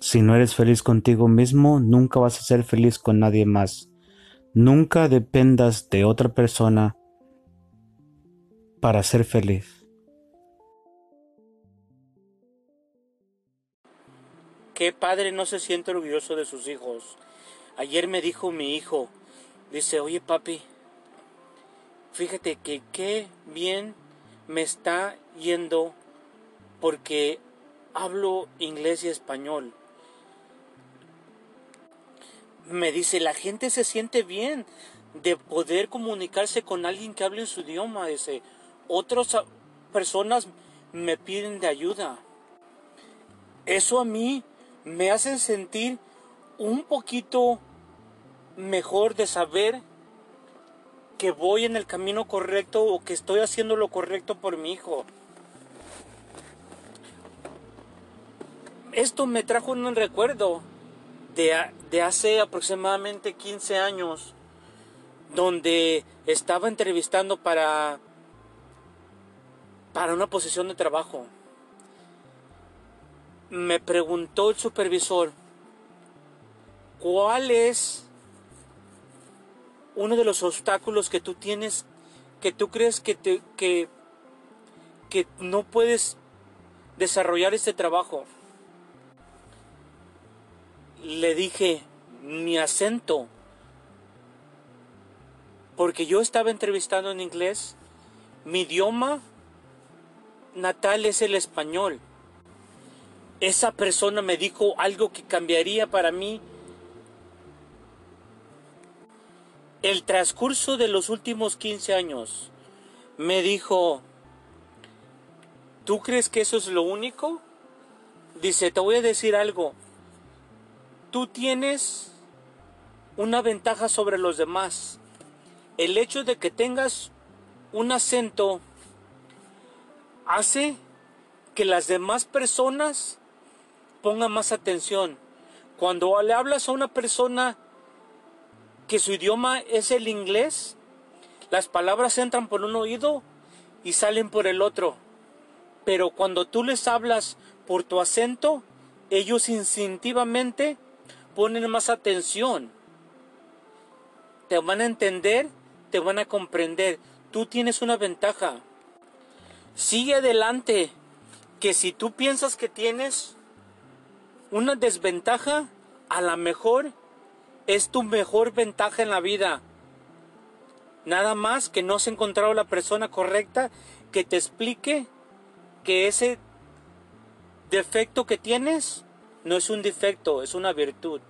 Si no eres feliz contigo mismo, nunca vas a ser feliz con nadie más. Nunca dependas de otra persona para ser feliz. ¿Qué padre no se siente orgulloso de sus hijos? Ayer me dijo mi hijo, dice, oye papi, fíjate que qué bien me está yendo porque hablo inglés y español. Me dice, la gente se siente bien de poder comunicarse con alguien que hable su idioma. Dice, otras personas me piden de ayuda. Eso a mí me hace sentir un poquito mejor de saber que voy en el camino correcto o que estoy haciendo lo correcto por mi hijo. Esto me trajo un recuerdo de, de hace aproximadamente 15 años, donde estaba entrevistando para, para una posición de trabajo. Me preguntó el supervisor, ¿cuál es uno de los obstáculos que tú tienes, que tú crees que, te, que, que no puedes desarrollar este trabajo. Le dije, mi acento, porque yo estaba entrevistando en inglés, mi idioma natal es el español. Esa persona me dijo algo que cambiaría para mí el transcurso de los últimos 15 años me dijo, ¿tú crees que eso es lo único? Dice, te voy a decir algo, tú tienes una ventaja sobre los demás. El hecho de que tengas un acento hace que las demás personas pongan más atención. Cuando le hablas a una persona que su idioma es el inglés, las palabras entran por un oído y salen por el otro. Pero cuando tú les hablas por tu acento, ellos instintivamente ponen más atención. Te van a entender, te van a comprender. Tú tienes una ventaja. Sigue adelante, que si tú piensas que tienes una desventaja, a lo mejor es tu mejor ventaja en la vida. Nada más que no has encontrado la persona correcta que te explique que ese defecto que tienes no es un defecto, es una virtud.